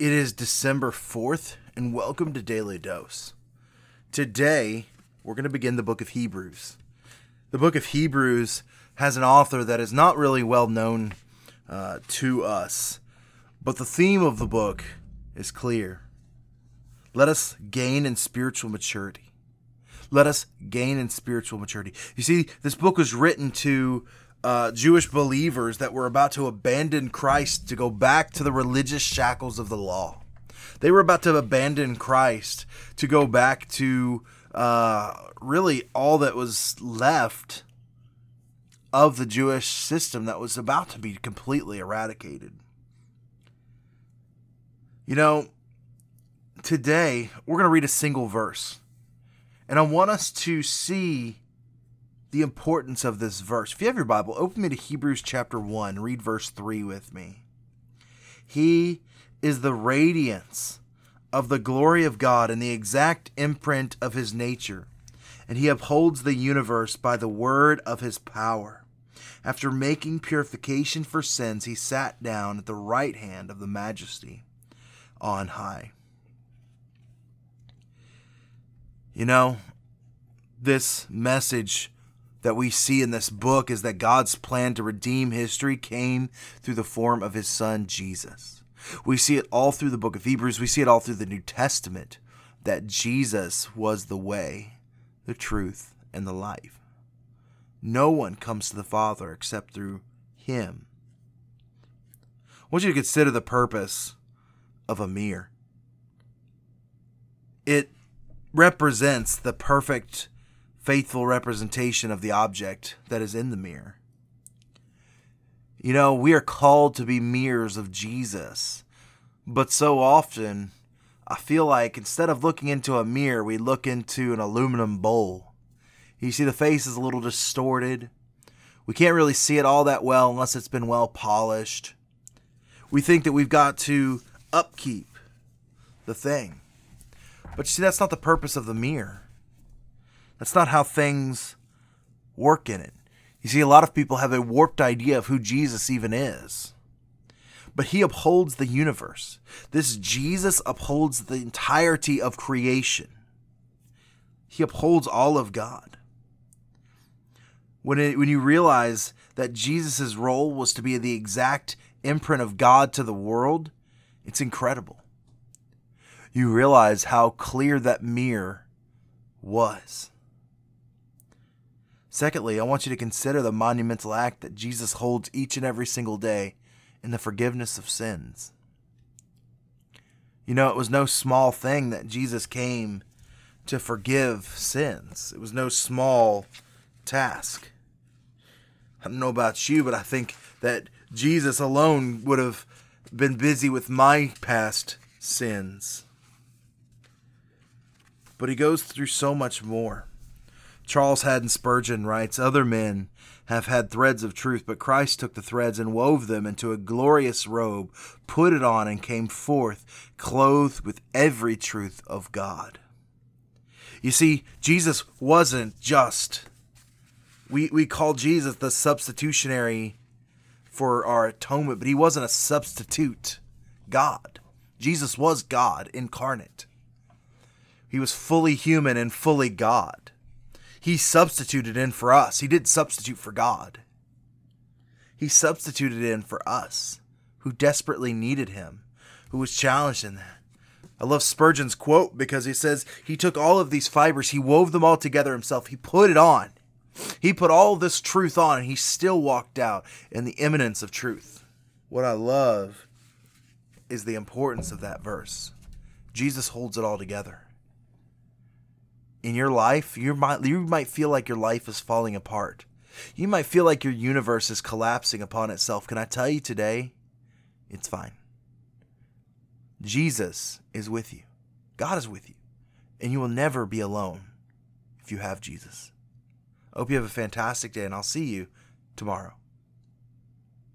It is December 4th, and welcome to Daily Dose. Today, we're going to begin the book of Hebrews. The book of Hebrews has an author that is not really well known uh, to us, but the theme of the book is clear. Let us gain in spiritual maturity. Let us gain in spiritual maturity. You see, this book was written to uh, Jewish believers that were about to abandon Christ to go back to the religious shackles of the law. They were about to abandon Christ to go back to uh, really all that was left of the Jewish system that was about to be completely eradicated. You know, today we're going to read a single verse. And I want us to see the importance of this verse. If you have your Bible, open me to Hebrews chapter 1, read verse 3 with me. He is the radiance of the glory of God and the exact imprint of his nature, and he upholds the universe by the word of his power. After making purification for sins, he sat down at the right hand of the majesty on high. You know, this message that we see in this book is that God's plan to redeem history came through the form of his son Jesus. We see it all through the book of Hebrews, we see it all through the New Testament that Jesus was the way, the truth, and the life. No one comes to the Father except through him. I want you to consider the purpose of a mirror. It represents the perfect faithful representation of the object that is in the mirror. You know, we are called to be mirrors of Jesus, but so often I feel like instead of looking into a mirror, we look into an aluminum bowl. You see, the face is a little distorted. We can't really see it all that well unless it's been well polished. We think that we've got to upkeep the thing. But you see, that's not the purpose of the mirror. That's not how things work in it. You see, a lot of people have a warped idea of who Jesus even is. But he upholds the universe. This Jesus upholds the entirety of creation. He upholds all of God. When, it, when you realize that Jesus' role was to be the exact imprint of God to the world, it's incredible. You realize how clear that mirror was. Secondly, I want you to consider the monumental act that Jesus holds each and every single day in the forgiveness of sins. You know, it was no small thing that Jesus came to forgive sins, it was no small task. I don't know about you, but I think that Jesus alone would have been busy with my past sins. But he goes through so much more. Charles Haddon Spurgeon writes Other men have had threads of truth, but Christ took the threads and wove them into a glorious robe, put it on, and came forth clothed with every truth of God. You see, Jesus wasn't just. We, we call Jesus the substitutionary for our atonement, but he wasn't a substitute God. Jesus was God incarnate. He was fully human and fully God. He substituted in for us. He didn't substitute for God. He substituted in for us, who desperately needed him, who was challenged in that. I love Spurgeon's quote because he says he took all of these fibers, he wove them all together himself, he put it on. He put all this truth on, and he still walked out in the imminence of truth. What I love is the importance of that verse. Jesus holds it all together in your life, you might you might feel like your life is falling apart. You might feel like your universe is collapsing upon itself. Can I tell you today? It's fine. Jesus is with you. God is with you, and you will never be alone if you have Jesus. I hope you have a fantastic day, and I'll see you tomorrow.